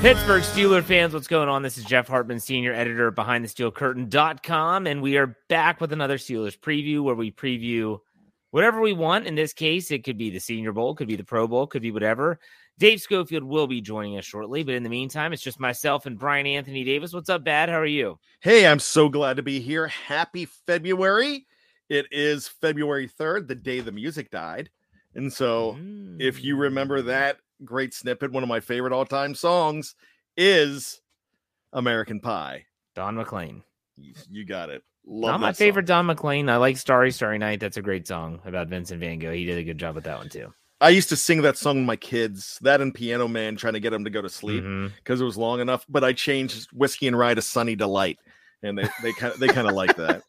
Pittsburgh Steeler fans, what's going on? This is Jeff Hartman, senior editor of BehindTheSteelCurtain.com, and we are back with another Steelers preview where we preview whatever we want. In this case, it could be the Senior Bowl, could be the Pro Bowl, could be whatever. Dave Schofield will be joining us shortly, but in the meantime, it's just myself and Bryan Anthony Davis. What's up, Bad? How are you? Hey, I'm so glad to be here. Happy February. It is February 3rd, the day the music died. And so, mm. if you remember that great snippet. One of my favorite all time songs is American Pie. Don McLean. You, you got it. Love Not my song. favorite Don McLean. I like Starry Starry Night. That's a great song about Vincent Van Gogh. He did a good job with that one too. I used to sing that song to my kids, that and Piano Man, trying to get them to go to sleep because mm-hmm. it was long enough. But I changed Whiskey and Rye to Sunny Delight, and they they kind of they kind of like that.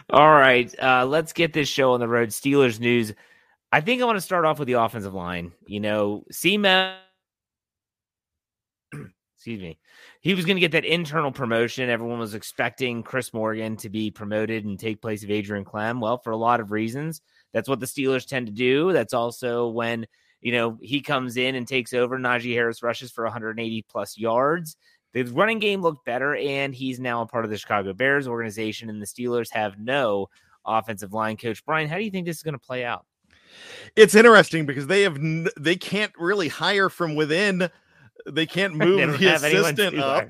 All right, uh, let's get this show on the road. Steelers news. I think I want to start off with the offensive line. You know, Seaman, excuse me, he was going to get that internal promotion. Everyone was expecting Chris Morgan to be promoted and take place of Adrian Klemm. Well, for a lot of reasons, that's what the Steelers tend to do. That's also when you know he comes in and takes over. Najee Harris rushes for 180 plus yards. The running game looked better, and he's now a part of the Chicago Bears organization. And the Steelers have no offensive line coach. Brian, how do you think this is going to play out? It's interesting because they have n- they can't really hire from within. They can't move the assistant up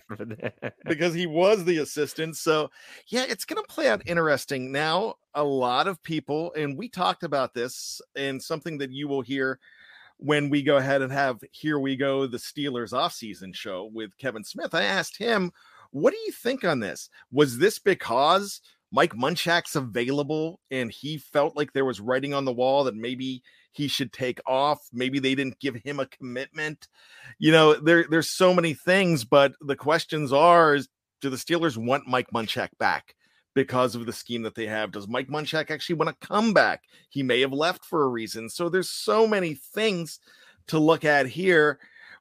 because he was the assistant. So, yeah, it's going to play out interesting. Now, a lot of people, and we talked about this, and something that you will hear when we go ahead and have Here We Go, the Steelers offseason show with Kevin Smith. I asked him, What do you think on this? Was this because Mike Munchak's available and he felt like there was writing on the wall that maybe he should take off. Maybe they didn't give him a commitment. You know, there there's so many things, but the questions are is, do the Steelers want Mike Munchak back because of the scheme that they have? Does Mike Munchak actually want to come back? He may have left for a reason. So there's so many things to look at here,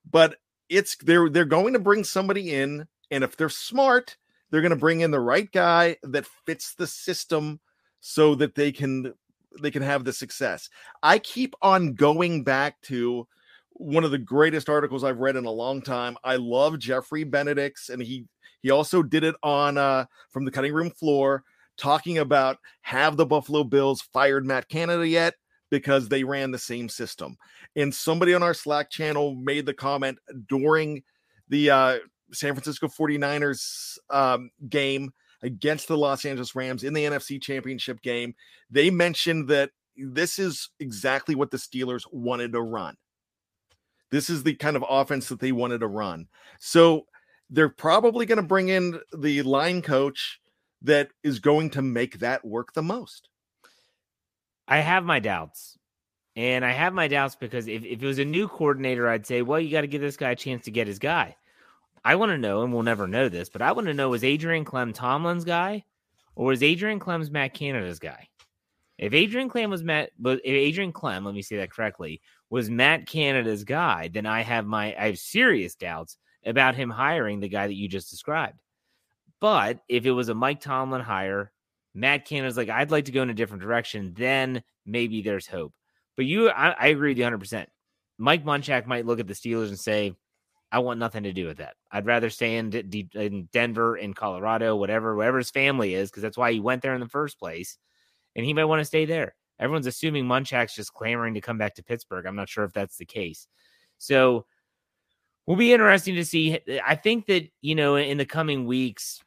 but it's they're they're going to bring somebody in and if they're smart, they're going to bring in the right guy that fits the system so that they can they can have the success. I keep on going back to one of the greatest articles I've read in a long time. I love Jeffrey Benedict's and he he also did it on uh from the cutting room floor talking about have the Buffalo Bills fired Matt Canada yet? Because they ran the same system. And somebody on our Slack channel made the comment during the uh San Francisco 49ers um, game against the Los Angeles Rams in the NFC Championship game. They mentioned that this is exactly what the Steelers wanted to run. This is the kind of offense that they wanted to run. So they're probably going to bring in the line coach that is going to make that work the most. I have my doubts. And I have my doubts because if, if it was a new coordinator, I'd say, well, you got to give this guy a chance to get his guy. I want to know, and we'll never know this, but I want to know was Adrian Klemm Tomlin's guy or was Adrian Klemm's Matt Canada's guy? If Adrian Klemm was Matt, but if Adrian Klemm, let me say that correctly, was Matt Canada's guy, then I have my I have serious doubts about him hiring the guy that you just described. But if it was a Mike Tomlin hire, Matt Canada's like, I'd like to go in a different direction, then maybe there's hope. But you, I, I agree with you 100%. Mike Munchak might look at the Steelers and say, I want nothing to do with that. I'd rather stay in, D- in Denver, in Colorado, whatever, wherever his family is, because that's why he went there in the first place. And he might want to stay there. Everyone's assuming Munchak's just clamoring to come back to Pittsburgh. I'm not sure if that's the case. So we'll be interesting to see. Eh, I think that, you know, in the coming weeks,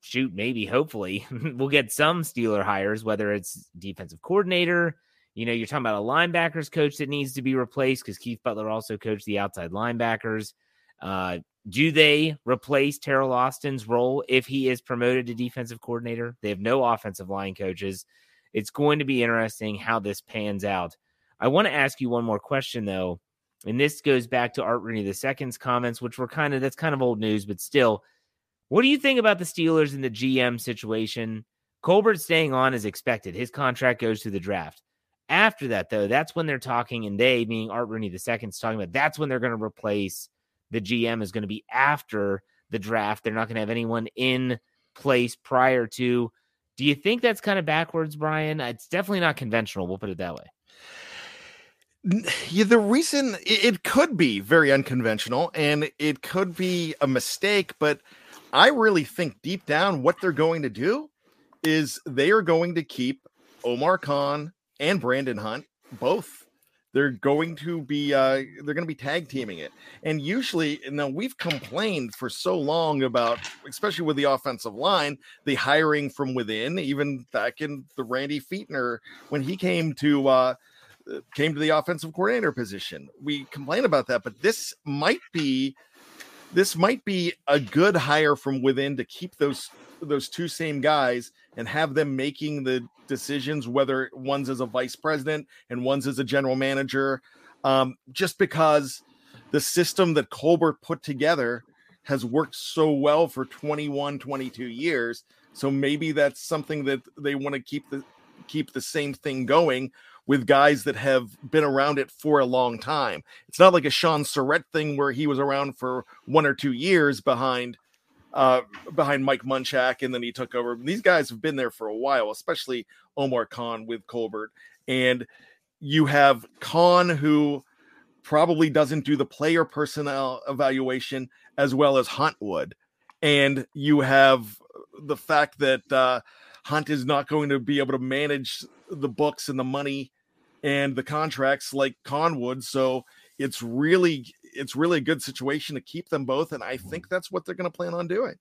shoot, maybe, hopefully, we'll get some Steeler hires, whether it's defensive coordinator. You know, you're talking about a linebackers coach that needs to be replaced because Keith Butler also coached the outside linebackers. Uh, Do they replace Teryl Austin's role if he is promoted to defensive coordinator? They have no offensive line coaches. It's going to be interesting how this pans out. I want to ask you one more question, though. And this goes back to Art Rooney II's comments, which were kind of that's kind of old news, but still. What do you think about the Steelers in the GM situation? Colbert staying on is expected. His contract goes to the draft. After that, though, that's when they're talking, and they, meaning Art Rooney II, is talking about that's when they're going to replace the GM is going to be after the draft. They're not going to have anyone in place prior to. Do you think that's kind of backwards, Brian? It's definitely not conventional. We'll put it that way. Yeah, the reason it could be very unconventional and it could be a mistake, but I really think deep down what they're going to do is they are going to keep Omar Khan and Brandon Hunt both. They're going to be uh, they're going to be tag teaming it, and usually, know, we've complained for so long about, especially with the offensive line, the hiring from within. Even back in the Randy Fichtner when he came to uh, came to the offensive coordinator position, we complain about that. But this might be this might be a good hire from within to keep those those two same guys and have them making the decisions, whether one's as a vice president and one's as a general manager, um, just because the system that Colbert put together has worked so well for 21, 22 years. So maybe that's something that they want to keep the keep the same thing going with guys that have been around it for a long time. It's not like a Shaun Sarrett thing where he was around for one or two years behind uh, behind Mike Munchak, and then he took over. These guys have been there for a while, especially Omar Khan with Colbert. And you have Khan, who probably doesn't do the player personnel evaluation as well as Hunt would. And you have the fact that uh, Hunt is not going to be able to manage the books and the money and the contracts like Khan would. So it's really it's really a good situation to keep them both, and I think that's what they're going to plan on doing.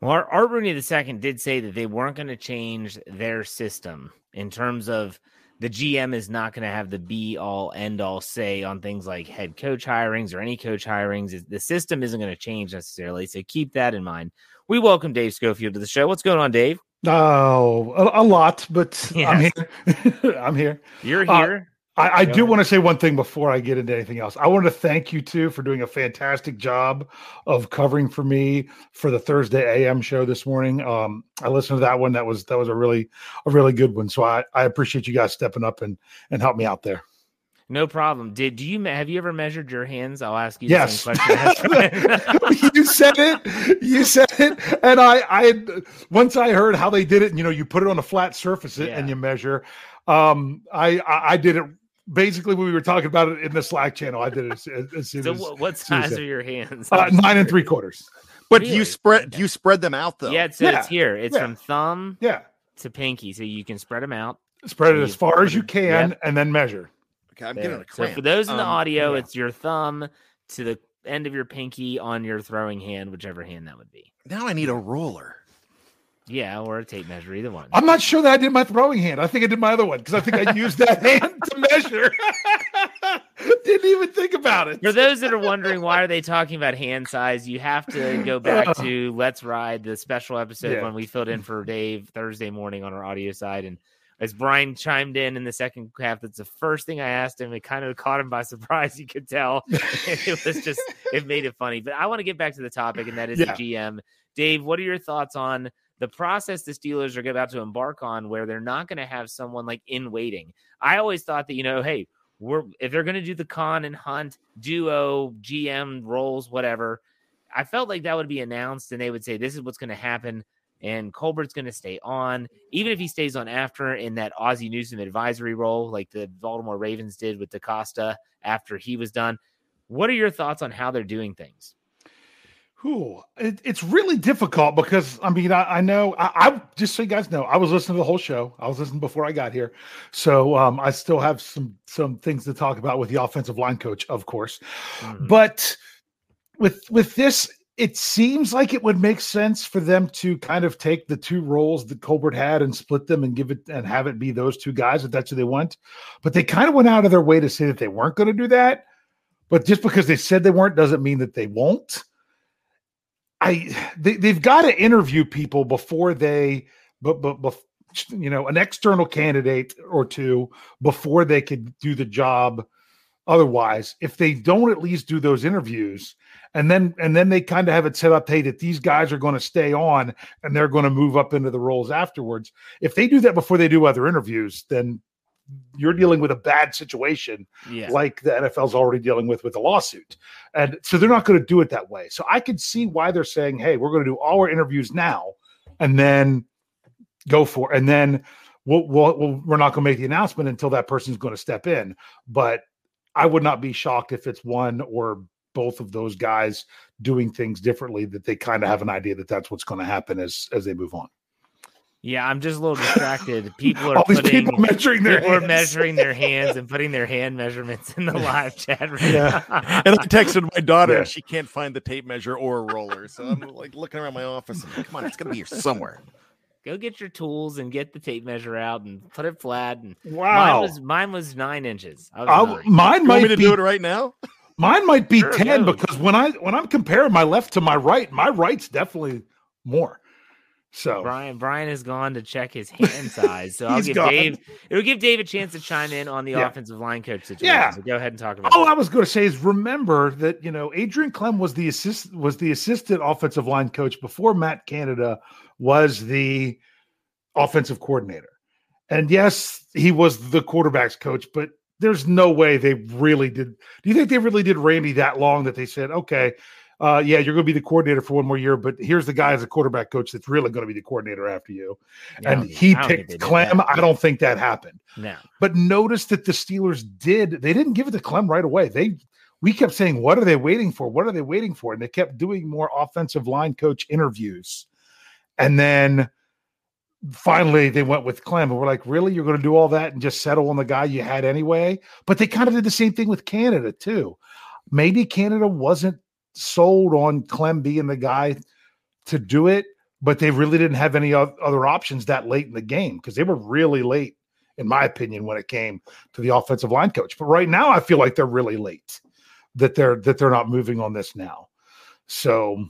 Well, Art Rooney II did say that they weren't going to change their system in terms of the GM is not going to have the be all end all say on things like head coach hirings or any coach hirings. The system isn't going to change necessarily. So keep that in mind. We welcome Dave Schofield to the show. What's going on, Dave? Oh, a, a lot, but yes. I'm here. I'm here. You're uh, here. Uh, I, I do want to say one thing before I get into anything else. I want to thank you too for doing a fantastic job of covering for me for the Thursday AM show this morning. Um, I listened to that one. That was that was a really a really good one. So I, I appreciate you guys stepping up and and help me out there. No problem. Did do you have you ever measured your hands? I'll ask you. Yes. you said it. You said it. And I, I once I heard how they did it. You know, you put it on a flat surface yeah. and you measure. Um, I, I, I did it basically when we were talking about it in the Slack channel. I did it as, as soon so as. What size are your hands? Uh, nine and three quarters. But really? you spread do you spread them out though? Yeah, so yeah. it's here. It's yeah. from thumb yeah. to pinky, so you can spread them out. Spread it as far as you can, yep. and then measure. Okay, I'm there. getting a cramp. So for those in the um, audio, yeah. it's your thumb to the end of your pinky on your throwing hand, whichever hand that would be. Now I need a roller. Yeah, or a tape measure, either one. I'm not sure that I did my throwing hand. I think I did my other one because I think I used that hand to measure. Didn't even think about it. For those that are wondering why are they talking about hand size, you have to go back to Let's Ride, the special episode yeah. when we filled in for Dave Thursday morning on our audio side. And as Brian chimed in in the second half, that's the first thing I asked him. It kind of caught him by surprise, you could tell. it was just, it made it funny. But I want to get back to the topic, and that is yeah. the GM. Dave, what are your thoughts on – the process the Steelers are about to embark on where they're not going to have someone like in waiting. I always thought that, you know, hey, we're if they're going to do the Khan and Hunt duo, GM roles, whatever, I felt like that would be announced and they would say, this is what's going to happen. And Colbert's going to stay on, even if he stays on after in that Ozzie Newsome advisory role, like the Baltimore Ravens did with DeCosta after he was done. What are your thoughts on how they're doing things? Ooh, it, it's really difficult because I mean I, I know I, I, just so you guys know I was listening to the whole show. I was listening before I got here, so um, I still have some some things to talk about with the offensive line coach, of course. Mm-hmm. But with with this, it seems like it would make sense for them to kind of take the two roles that Colbert had and split them and give it and have it be those two guys if that's who they want. But they kind of went out of their way to say that they weren't going to do that. but just because they said they weren't doesn't mean that they won't. I they, they've got to interview people before they but but, you know an external candidate or two before they could do the job otherwise. If they don't at least do those interviews and then and then they kind of have it set up hey that these guys are going to stay on and they're going to move up into the roles afterwards. If they do that before they do other interviews then you're dealing with a bad situation yeah. like the NFL's already dealing with with a lawsuit. And so they're not going to do it that way. So I could see why they're saying, "Hey, we're going to do all our interviews now and then go for and then we'll, we'll, we'll we're not going to make the announcement until that person's going to step in." But I would not be shocked if it's one or both of those guys doing things differently that they kind of have an idea that that's what's going to happen as as they move on. Yeah, I'm just a little distracted. People are All these people measuring their people hands. are measuring their hands and putting their hand measurements in the live chat right yeah. and I texted my daughter yeah. she can't find the tape measure or a roller. So I'm like looking around my office like, come on, it's gonna be here somewhere. Go get your tools and get the tape measure out and put it flat. And wow, mine was mine was nine inches. Was uh, nine. Mine might be, to do it right now. Mine might be sure, ten because when I when I'm comparing my left to my right, my right's definitely more. So Brian Brian has gone to check his hand size. So I'll give gone. Dave it'll give Dave a chance to chime in on the yeah. offensive line coach situation. Yeah. So go ahead and talk about All that. I was going to say is remember that you know Adrian Klemm was the assist was the assistant offensive line coach before Matt Canada was the offensive coordinator. And yes, he was the quarterback's coach, but there's no way they really did. Do you think they really did Randy that long that they said, okay, uh, yeah, you're going to be the coordinator for one more year, but here's the guy as a quarterback coach that's really going to be the coordinator after you. And he picked Klemm. I don't think that happened. No. But notice that the Steelers did. They didn't give it to Klemm right away. They we kept saying, "What are they waiting for? What are they waiting for?" And they kept doing more offensive line coach interviews, and then finally they went with Klemm. And we're like, "Really? You're going to do all that and just settle on the guy you had anyway?" But they kind of did the same thing with Canada too. Maybe Canada wasn't sold on Klemm being the guy to do it, but they really didn't have any other options that late in the game because they were really late, in my opinion, when it came to the offensive line coach. But right now, I feel like they're really late that they're that they're not moving on this now. So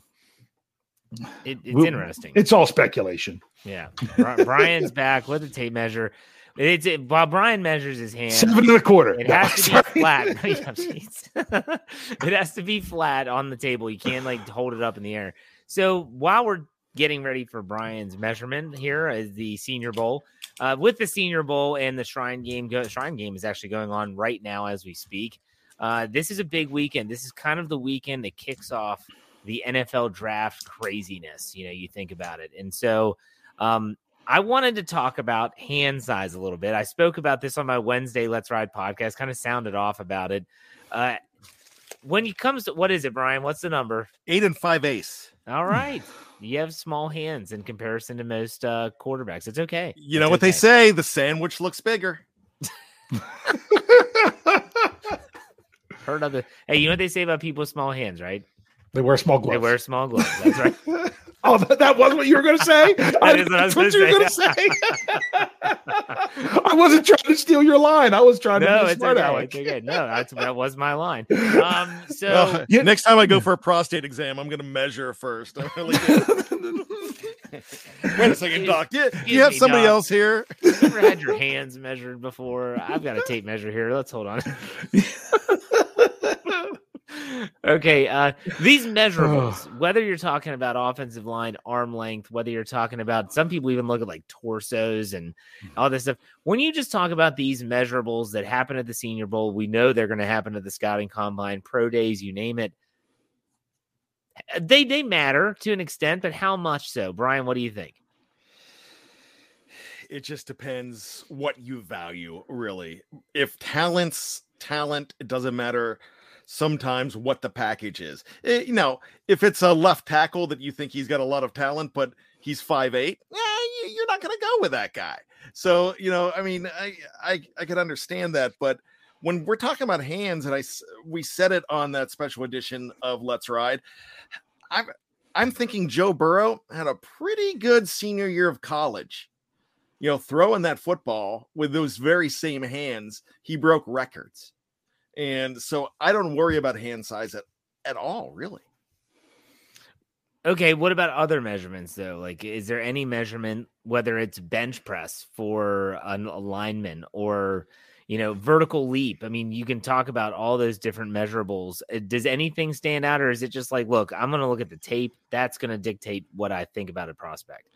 it, it's we, interesting. It's all speculation. Yeah, Brian's back with the tape measure. It's it, while Brian measures his hand, seven and a quarter. It has to be flat. it has to be flat on the table. You can't like hold it up in the air. So while we're getting ready for Brian's measurement here as the Senior Bowl, uh, with the Senior Bowl and the Shrine Game, go, Shrine Game is actually going on right now as we speak. Uh, this is a big weekend. This is kind of the weekend that kicks off the NFL draft craziness. You know, you think about it, and so um, I wanted to talk about hand size a little bit. I spoke about this on my Wednesday Let's Ride podcast, kind of sounded off about it. Uh, when it comes to what is it, Brian? What's the number? Eight and five ace. All right. you have small hands in comparison to most uh, quarterbacks. It's okay. You know it's what okay. they say the sandwich looks bigger. Heard of the. Hey, you know what they say about people with small hands, right? They wear small gloves. They wear small gloves. That's right. Oh, that, that was what you were going to say. that I, is what that's what you were going to say. I wasn't trying to steal your line. I was trying no, to be smart, okay. Alec. It's okay. No, that's that was my line. Um, so uh, yeah. next time I go for a prostate exam, I'm going to measure first. I'm really Wait a second, Doc. You, you have somebody doc. else here? you ever had your hands measured before? I've got a tape measure here. Let's hold on okay, uh, these measurables, whether you're talking about offensive line, arm length, whether you're talking about some people even look at like torsos and mm-hmm. all this stuff. When you just talk about these measurables that happen at the Senior Bowl, we know they're going to happen at the scouting combine, pro days, you name it. They they matter to an extent, but how much so? Brian, what do you think? It just depends what you value, really. If talent's talent, it doesn't matter sometimes what the package is. It, eh, you know, if it's a left tackle that you think he's got a lot of talent, but he's five eight, eh, you're not going to go with that guy. So you know, I mean, I I I could understand that, but when we're talking about hands, and I we said it on that special edition of Let's Ride, I'm I'm thinking Joe Burrow had a pretty good senior year of college. You know, throwing that football with those very same hands, he broke records And so I don't worry about hand size at, at all, really. Okay, what about other measurements though? Like, is there any measurement, whether it's bench press for an alignment or you know, vertical leap. I mean, you can talk about all those different measurables. Uh, does anything stand out, or is it just like, look, I'm going to look at the tape. That's going to dictate what I think about a prospect.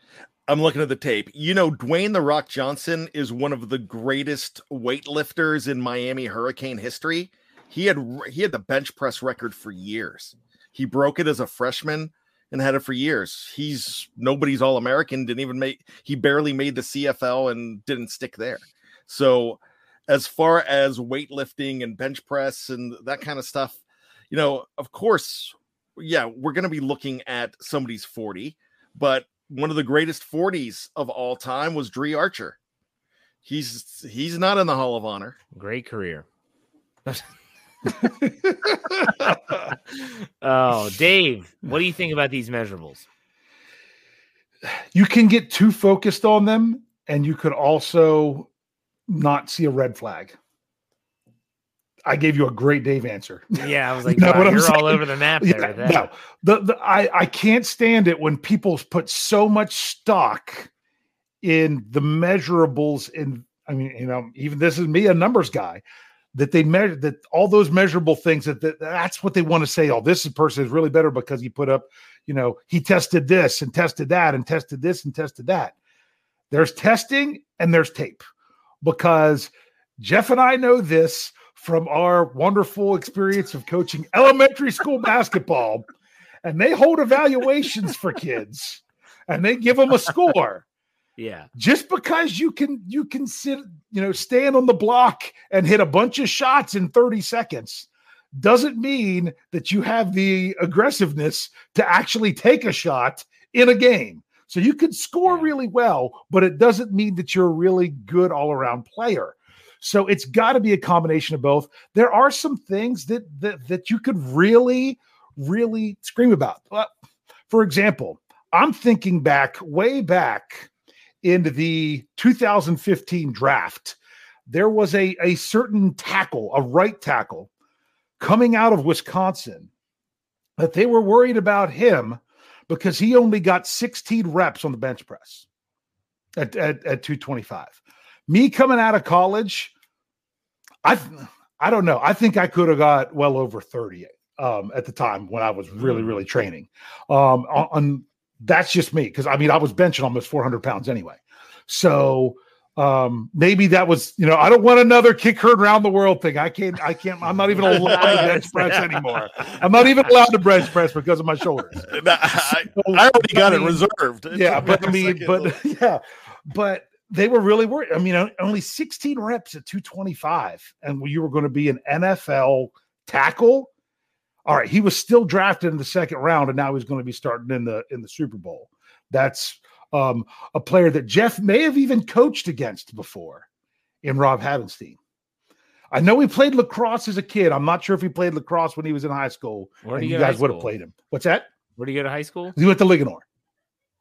I'm looking at the tape. You know, Dwayne the Rock Johnson is one of the greatest weightlifters in Miami Hurricane history. He had he had the bench press record for years. He broke it as a freshman and had it for years. He's nobody's all American. Didn't even make. He barely made the CFL and didn't stick there. So as far as weightlifting and bench press and that kind of stuff, you know, of course, yeah, we're going to be looking at somebody's 40, but one of the greatest 40s of all time was Dri Archer. He's he's not in the Hall of Honor. Great career. oh, Dave, what do you think about these measurables? You can get too focused on them, and you could also not see a red flag. I gave you a great Dave answer. Yeah, I was like, you know wow, you're all over the map there. Yeah, no, the, the I, I can't stand it when people put so much stock in the measurables. In I mean, you know, even this is me, a numbers guy, that they measure that all those measurable things that, that that's what they want to say. Oh, this person is really better because he put up, you know, he tested this and tested that and tested this and tested that. There's testing and there's tape because Jeff and I know this from our wonderful experience of coaching elementary school basketball. And they hold evaluations for kids and they give them a score. Yeah. Just because you can you can sit, you know, stand on the block and hit a bunch of shots in 30 seconds doesn't mean that you have the aggressiveness to actually take a shot in a game. So you could score really well, but it doesn't mean that you're a really good all around player. So it's got to be a combination of both. There are some things that that, that you could really, really scream about. For example, I'm thinking back way back into the 2015 draft. There was a, a certain tackle, a right tackle, coming out of Wisconsin that they were worried about him because he only got 16 reps on the bench press at, at, at 225. Me coming out of college, I I don't know. I think I could have got well over 30 um, at the time when I was really, really mm. training. Um, on, on that's just me because I mean I was benching almost 400 pounds anyway. So um, maybe that was, you know, I don't want another kick herd around the world thing. I can't, I can't, I'm not even allowed to bench press anymore. I'm not even allowed to bench press because of my shoulders. I, I already got I mean, it reserved. yeah, but I mean, but yeah, but they were really worried. I mean, only 16 reps at 225, and you were going to be an NFL tackle. All right, he was still drafted in the second round, and now he's going to be starting in the in the Super Bowl. That's um, a player that Jeff may have even coached against before in Rob Havenstein. I know he played lacrosse as a kid. I'm not sure if he played lacrosse when he was in high school. Where you, guys would have played him? What's that? Where do you go to high school? He went to Linganore.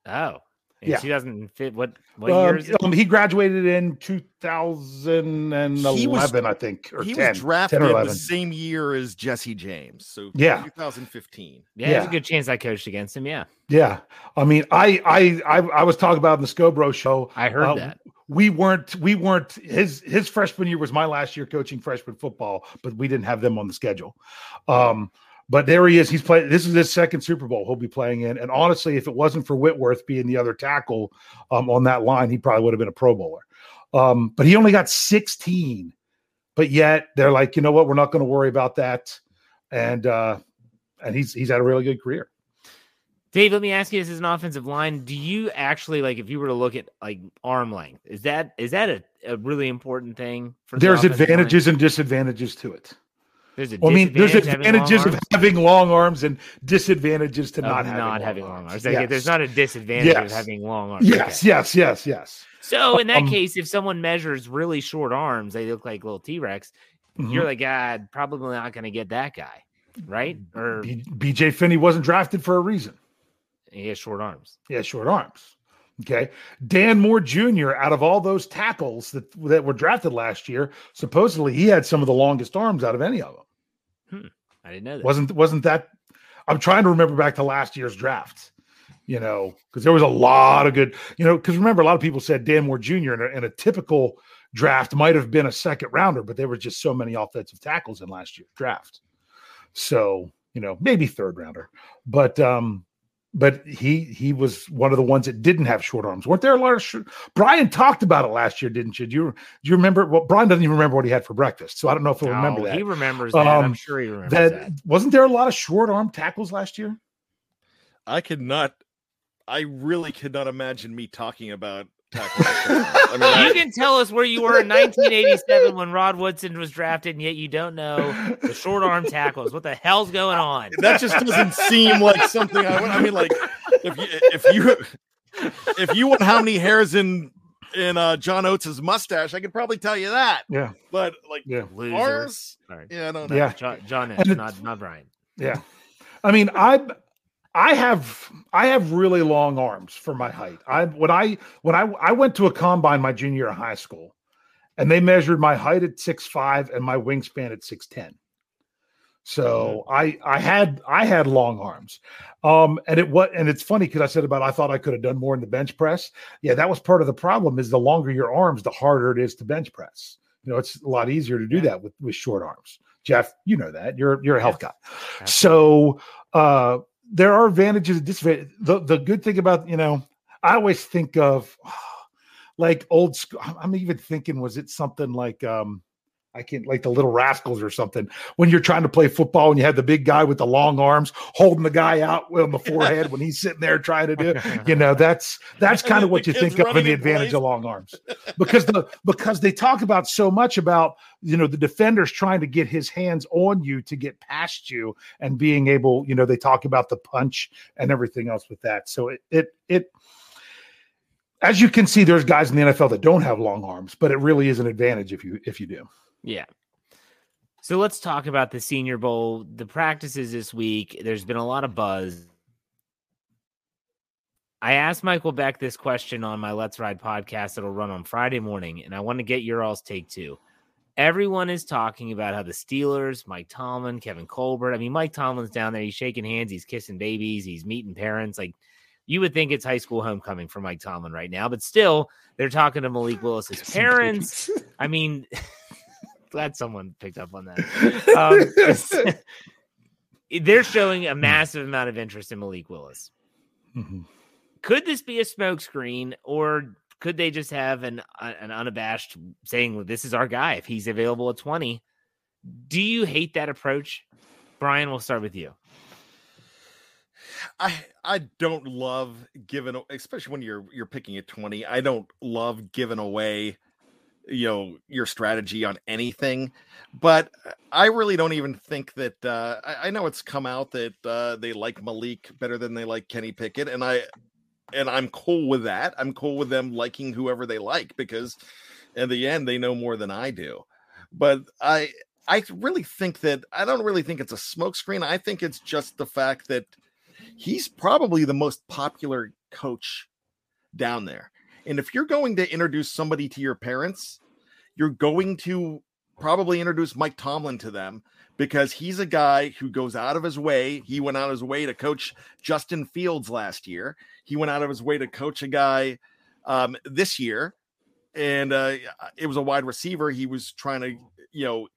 Oh, in yeah. 2005. What what um, year um, he graduated in 2011, was, I think. or he 10, was drafted the same year as Jesse James. So yeah, 2015. Yeah, yeah, there's a good chance I coached against him. Yeah. Yeah. I mean, I I I, I was talking about in the Scobro show. I heard uh, that. We weren't we weren't his his freshman year was my last year coaching freshman football, but we didn't have them on the schedule. Um but there he is. He's playing. This is his second Super Bowl he'll be playing in. And honestly, if it wasn't for Whitworth being the other tackle um, on that line, he probably would have been a Pro Bowler. Um, but he only got 16. But yet they're like, you know what? We're not going to worry about that. And uh, and he's he's had a really good career. Dave, let me ask you this as an offensive line. Do you actually like if you were to look at like arm length, is that is that a, a really important thing for there's the advantages line? and disadvantages to it. There's a well, I mean, there's advantages having of having long arms and disadvantages to not, having, not long having long arms. Yes. there's not a disadvantage yes. of having long arms. Yes, okay. yes, yes, yes. So in that um, case, if someone measures really short arms, they look like little T Rex. Mm-hmm. You're like, God, probably not going to get that guy, right? Or B- BJ Finney wasn't drafted for a reason. He has short arms. He has short arms. Okay. Dan Moore Jr., out of all those tackles that, that were drafted last year, supposedly he had some of the longest arms out of any of them. Hmm. I didn't know that. Wasn't wasn't that I'm trying to remember back to last year's draft, you know, because there was a lot of good, you know, because remember, a lot of people said Dan Moore Jr. in a, in a typical draft might have been a second rounder, but there were just so many offensive tackles in last year's draft. So, you know, maybe third rounder. But um, but he he was one of the ones that didn't have short arms. weren't there a lot of short, Brian talked about it last year, didn't you? Do you do you remember? Well, Brian doesn't even remember what he had for breakfast, so I don't know if he'll no, remember that. He remembers that. Um, I'm sure he remembers that, that. Wasn't there a lot of short arm tackles last year? I could not. I really could not imagine me talking about I mean, you I, can tell us where you were in 1987 when Rod Woodson was drafted, and yet you don't know the short arm tackles. What the hell's going on? That just doesn't seem like something I. I mean, like if you if you if you want how many hairs in in uh, John Oates's mustache, I could probably tell you that. Yeah, but like yeah, ours, yeah, I don't know. Yeah, John, John not not Brian. Yeah, I mean, I I have I have really long arms for my height. I when I when I I went to a combine my junior year of high school, and they measured my height at six five and my wingspan at six ten. So mm-hmm. I I had I had long arms, um, and it what and it's funny because I said about I thought I could have done more in the bench press. Yeah, that was part of the problem. Is the longer your arms, the harder it is to bench press. You know, it's a lot easier to do that with with short arms. Jeff, you know that you're you're a health guy. So uh, there are advantages and disadvantages. The, the good thing about, you know, I always think of like old school. I'm even thinking, was it something like, um, I can't like the little rascals or something. When you're trying to play football and you have the big guy with the long arms holding the guy out on the forehead when he's sitting there trying to do, you know, that's that's kind of what you think of in the advantage place. of long arms, because the because they talk about so much about you know the defenders trying to get his hands on you to get past you and being able, you know, they talk about the punch and everything else with that. So it it it as you can see, there's guys in the NFL that don't have long arms, but it really is an advantage if you if you do. Yeah. So let's talk about the Senior Bowl. The practices this week, there's been a lot of buzz. I asked Michael Beck this question on my Let's Ride podcast that'll run on Friday morning, and I want to get your all's take too. Everyone is talking about how the Steelers, Mike Tomlin, Kevin Colbert. I mean, Mike Tomlin's down there. He's shaking hands. He's kissing babies. He's meeting parents. Like you would think it's high school homecoming for Mike Tomlin right now, but still, they're talking to Malik Willis's parents. I mean, glad someone picked up on that. Um, they're showing a massive amount of interest in Malik Willis. Mm-hmm. Could this be a smokescreen, or could they just have an an unabashed saying, well, "This is our guy. If he's available at 20." Do you hate that approach, Brian? We'll start with you. I I don't love giving, especially when you're you're picking at 20. I don't love giving away you know your strategy on anything but i really don't even think that uh, I, I, know it's come out that uh, they like malik better than they like kenny pickett and i and i'm cool with that. I'm cool with them liking whoever they like because in the end they know more than i do. But i i really think that i don't really think it's a smokescreen. I think it's just the fact that he's probably the most popular coach down there and if you're going to introduce somebody to your parents, you're going to probably introduce Mike Tomlin to them because he's a guy who goes out of his way. He went out of his way to coach Justin Fields last year. He went out of his way to coach a guy um, this year, and uh, it was a wide receiver. He was trying to, you know,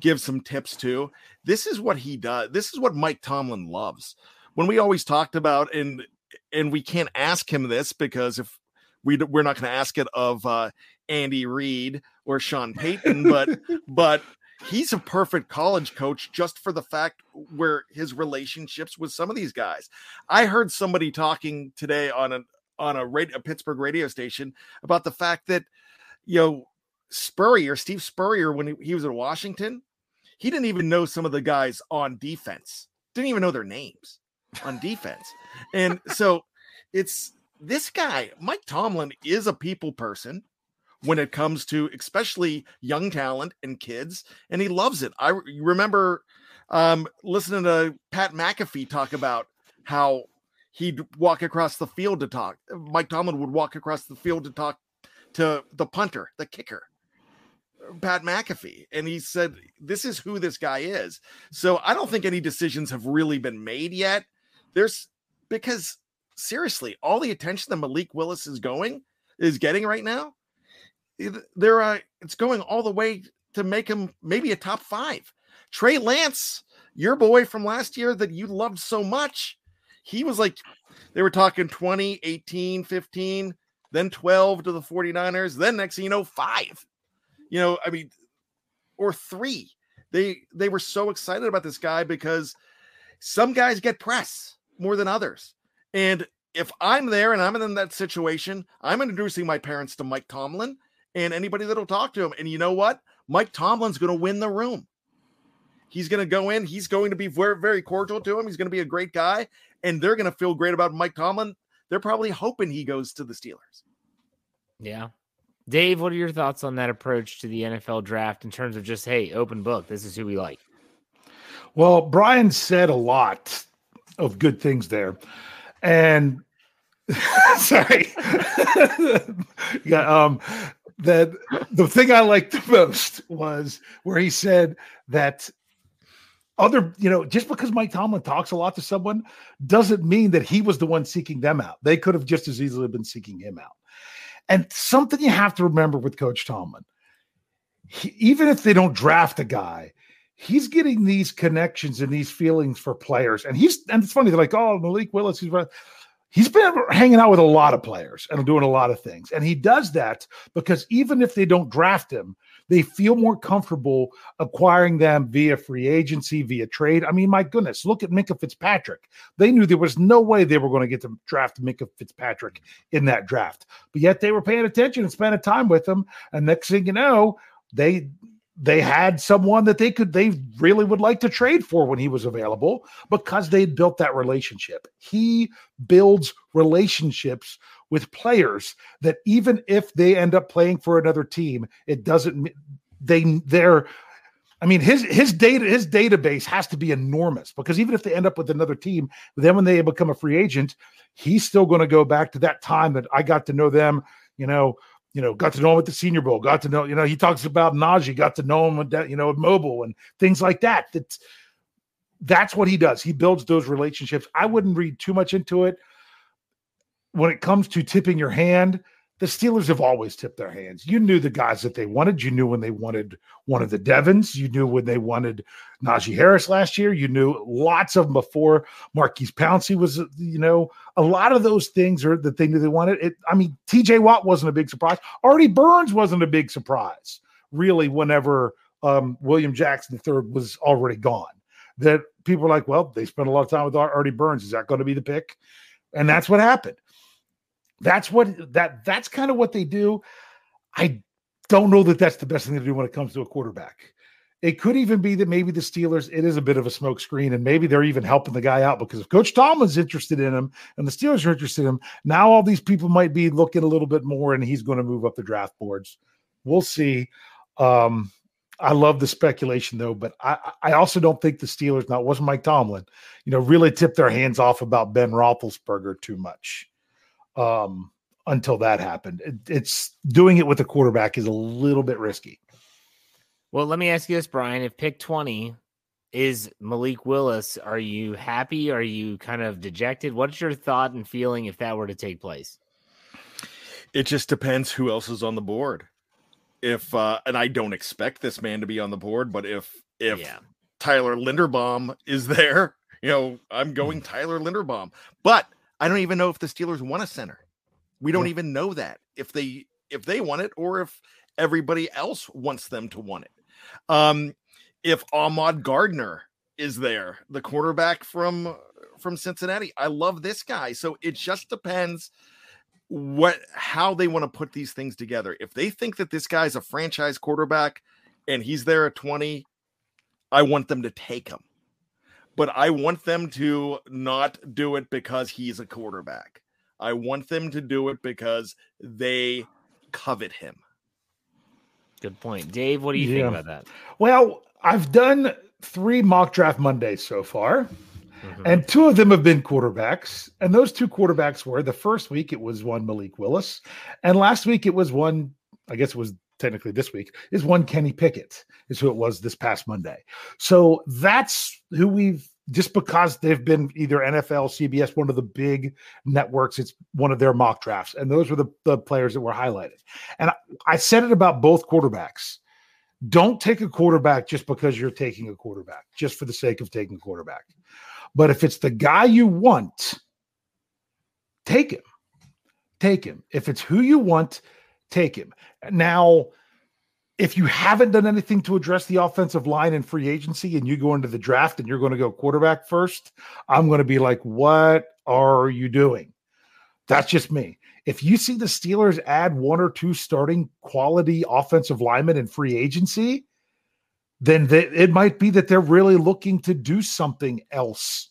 give some tips to. This is what he does. This is what Mike Tomlin loves. When we always talked about and and we can't ask him this because if we we're not going to ask it of uh, Andy Reid or Sean Payton, but but he's a perfect college coach just for the fact where his relationships with some of these guys. I heard somebody talking today on a on a, radio, a Pittsburgh radio station about the fact that you know Spurrier, Steve Spurrier, when he, he was in Washington, he didn't even know some of the guys on defense. Didn't even know their names on defense, and so it's this guy, Mike Tomlin, is a people person when it comes to especially young talent and kids, and he loves it. I remember um, listening to Pat McAfee talk about how he'd walk across the field to talk. Mike Tomlin would walk across the field to talk to the punter, the kicker, Pat McAfee. And he said, This is who this guy is. So I don't think any decisions have really been made yet. There's because seriously, all the attention that Malik Willis is going is getting right now, there uh, it's going all the way to make him maybe a top five. Trey Lance, your boy from last year that you loved so much, he was like, they were talking 20, 18, 15, then 12 to the 49ers. Then next thing you know, five. You know, I mean, or three. They they were so excited about this guy because some guys get press more than others. And if I'm there and I'm in that situation, I'm introducing my parents to Mike Tomlin and anybody that'll talk to him. And you know what? Mike Tomlin's going to win the room. He's going to go in. He's going to be very, very cordial to him. He's going to be a great guy and they're going to feel great about Mike Tomlin. They're probably hoping he goes to the Steelers. Yeah. Dave, what are your thoughts on that approach to the NFL draft in terms of just, hey, open book, this is who we like? Well, Brian said a lot of good things there. And sorry. yeah, um that the thing I liked the most was where he said that other, you know, just because Mike Tomlin talks a lot to someone doesn't mean that he was the one seeking them out. They could have just as easily been seeking him out. And something you have to remember with Coach Tomlin, he, even if they don't draft a guy, he's getting these connections and these feelings for players. And he's and it's funny, they're like, oh, Malik Willis, he's he's been hanging out with a lot of players and doing a lot of things. And he does that because even if they don't draft him, they feel more comfortable acquiring them via free agency, via trade. I mean, my goodness, look at Minkah Fitzpatrick. They knew there was no way they were going to get to draft Minkah Fitzpatrick in that draft, but yet they were paying attention and spending time with him. And next thing you know, they they had someone that they could they really would like to trade for when he was available because they'd built that relationship. He builds relationships with players that even if they end up playing for another team, it doesn't they they're I mean his his data his database has to be enormous because even if they end up with another team, then when they become a free agent, he's still going to go back to that time that I got to know them, you know, you know, got to know him at the Senior Bowl, got to know, you know, he talks about Najee, got to know him, at, you know, at mobile and things like that. That's that's what he does. He builds those relationships. I wouldn't read too much into it. When it comes to tipping your hand, the Steelers have always tipped their hands. You knew the guys that they wanted. You knew when they wanted one of the Devons. You knew when they wanted Najee Harris last year. You knew lots of them before Maurkice Pouncey was, you know, a lot of those things are that they knew they wanted. It, I mean, TJ Watt wasn't a big surprise. Artie Burns wasn't a big surprise, really, whenever um, William Jackson III was already gone. That people were like, well, they spent a lot of time with Artie Burns. Is that going to be the pick? And that's what happened. That's what that that's kind of what they do. I don't know that that's the best thing to do when it comes to a quarterback. It could even be that maybe the Steelers, it is a bit of a smokescreen, and maybe they're even helping the guy out because if Coach Tomlin's interested in him and the Steelers are interested in him, now all these people might be looking a little bit more and he's going to move up the draft boards. We'll see. Um, I love the speculation though, but I, I also don't think the Steelers, now wasn't Mike Tomlin, you know, really tipped their hands off about Ben Roethlisberger too much um, until that happened. It, it's doing it with the quarterback is a little bit risky. Well, let me ask you this, Brian. If pick 20 is Malik Willis, are you happy? Are you kind of dejected? What's your thought and feeling if that were to take place? It just depends who else is on the board. If uh and I don't expect this man to be on the board, but if if yeah. Tyler Linderbaum is there, you know, I'm going Tyler Linderbaum. But I don't even know if the Steelers want a center. We don't yeah. even know that if they if they want it or if everybody else wants them to want it. Um, if Ahmad Gardner is there, the quarterback from from Cincinnati, I love this guy. So it just depends what how they want to put these things together. If they think that this guy's a franchise quarterback and he's there at 20, I want them to take him but I want them to not do it because he's a quarterback. I want them to do it because they covet him. Good point. Dave, what do you yeah. think about that? Well, I've done three mock draft Mondays so far. Mm-hmm. And two of them have been quarterbacks. And those two quarterbacks were the first week it was one Malik Willis. And last week it was one, I guess it was technically this week, is one Kenny Pickett, is who it was this past Monday. So that's who we've just because they've been either NFL, CBS, one of the big networks, it's one of their mock drafts. And those were the, the players that were highlighted. And I, I said it about both quarterbacks. Don't take a quarterback just because you're taking a quarterback, just for the sake of taking a quarterback. But if it's the guy you want, take him. Take him. If it's who you want, take him. Now, if you haven't done anything to address the offensive line in free agency and you go into the draft and you're going to go quarterback first, I'm going to be like, what are you doing? That's just me. If you see the Steelers add one or two starting quality offensive linemen in free agency, then it might be that they're really looking to do something else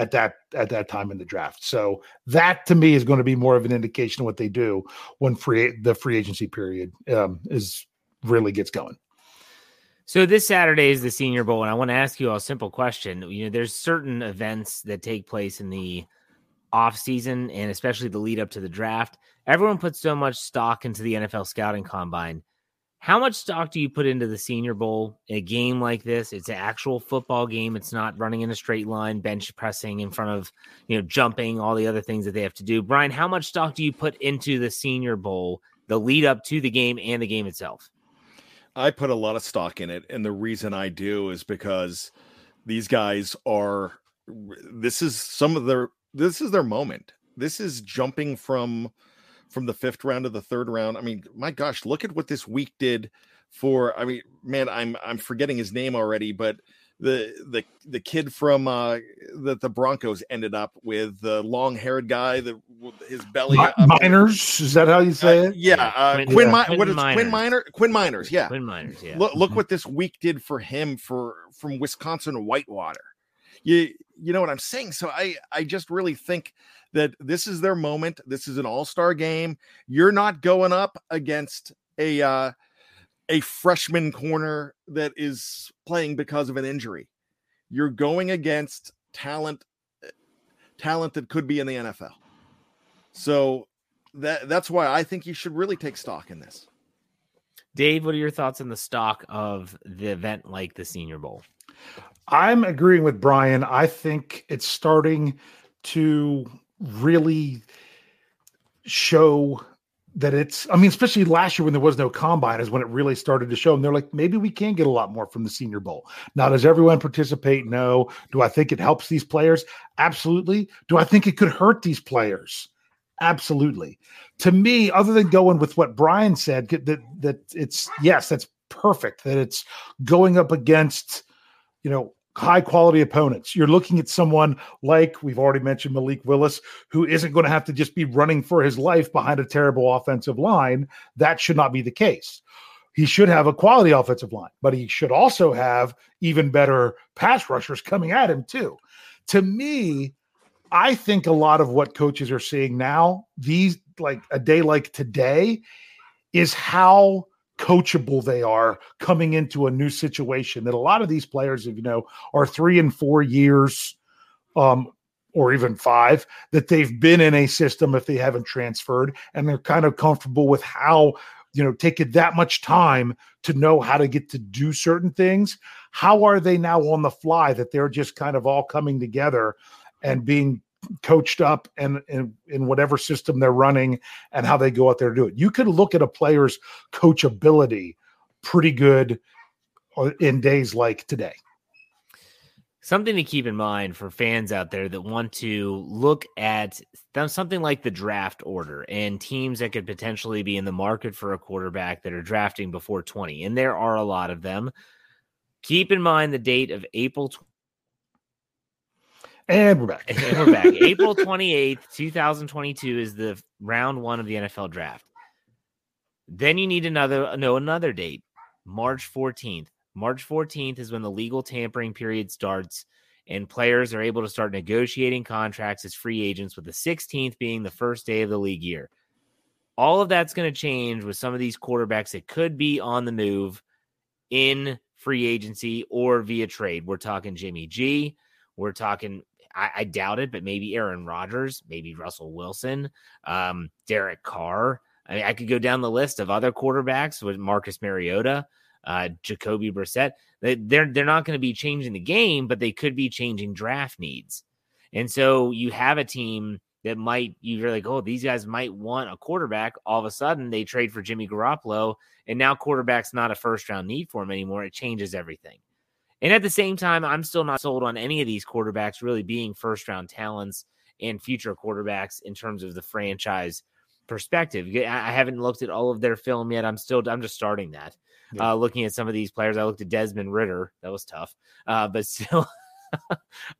at that at that time in the draft. So that to me is going to be more of an indication of what they do when free the free agency period um, is really gets going. So this Saturday is the Senior Bowl, and I want to ask you a simple question. You know, there's certain events that take place in the off season and especially the lead up to the draft. Everyone puts so much stock into the NFL scouting combine. How much stock do you put into the Senior Bowl in a game like this? It's an actual football game. It's not running in a straight line, bench pressing in front of, you know, jumping, all the other things that they have to do. Brian, how much stock do you put into the Senior Bowl, the lead up to the game and the game itself? I put a lot of stock in it. And the reason I do is because these guys are, this is some of their, this is their moment. This is jumping from, from the fifth round to the third round. I mean, my gosh, look at what this week did for. I mean, man, I'm I'm forgetting his name already, but the the the kid from uh that the Broncos ended up with the long haired guy that his belly Meinerz is that how you say uh, it yeah uh, Quinn, Quinn, yeah. Mi- what is Meinerz. Quinn Miner Quinn Meinerz yeah Quinn Meinerz yeah look, look mm-hmm. what this week did for him for from Wisconsin Whitewater you you know what I'm saying so I I just really think that this is their moment. This is an all-star game. You're not going up against a uh, a freshman corner that is playing because of an injury. You're going against talent talent that could be in the NFL. So that that's why I think you should really take stock in this. Dave, what are your thoughts on the stock of the event like the Senior Bowl? I'm agreeing with Brian. I think it's starting to really show that it's i mean especially last year when there was no combine is when it really started to show and they're like maybe we can get a lot more from the senior bowl. Now does everyone participate? No. Do i think it helps these players? Absolutely. Do i think it could hurt these players? Absolutely. To me other than going with what brian said that that it's yes that's perfect that it's going up against you know high quality opponents. You're looking at someone like we've already mentioned Malik Willis, who isn't going to have to just be running for his life behind a terrible offensive line. That should not be the case. He should have a quality offensive line, but he should also have even better pass rushers coming at him, too. To me, I think a lot of what coaches are seeing now, these like a day like today, is how coachable they are coming into a new situation that a lot of these players if you know are three and four years um or even five that they've been in a system if they haven't transferred and they're kind of comfortable with how you know take it that much time to know how to get to do certain things. How are they now on the fly that they're just kind of all coming together and being coached up and in, in whatever system they're running and how they go out there to do it. You could look at a player's coachability pretty good uh, in days like today. Something to keep in mind for fans out there that want to look at something like the draft order and teams that could potentially be in the market for a quarterback that are drafting before 20. And there are a lot of them. Keep in mind the date of April and we're back. and we're back. April 28th, 2022 is the round one of the NFL draft. Then you need another no another date. March 14th. March 14th is when the legal tampering period starts and players are able to start negotiating contracts as free agents with the 16th being the first day of the league year. All of that's going to change with some of these quarterbacks that could be on the move in free agency or via trade. We're talking Jimmy G. We're talking I, I doubt it, but maybe Aaron Rodgers, maybe Russell Wilson, um, Derek Carr. I mean, I could go down the list of other quarterbacks with Marcus Mariota, uh, Jacoby Brissett. They, they're they're not going to be changing the game, but they could be changing draft needs. And so you have a team that might you're like, oh, these guys might want a quarterback. All of a sudden, they trade for Jimmy Garoppolo, and now quarterback's not a first round need for him anymore. It changes everything. And at the same time, I'm still not sold on any of these quarterbacks really being first round talents and future quarterbacks in terms of the franchise perspective. I haven't looked at all of their film yet. I'm still I'm just starting that. Yeah. Uh, looking at some of these players, I looked at Desmond Ridder. That was tough, uh, but still,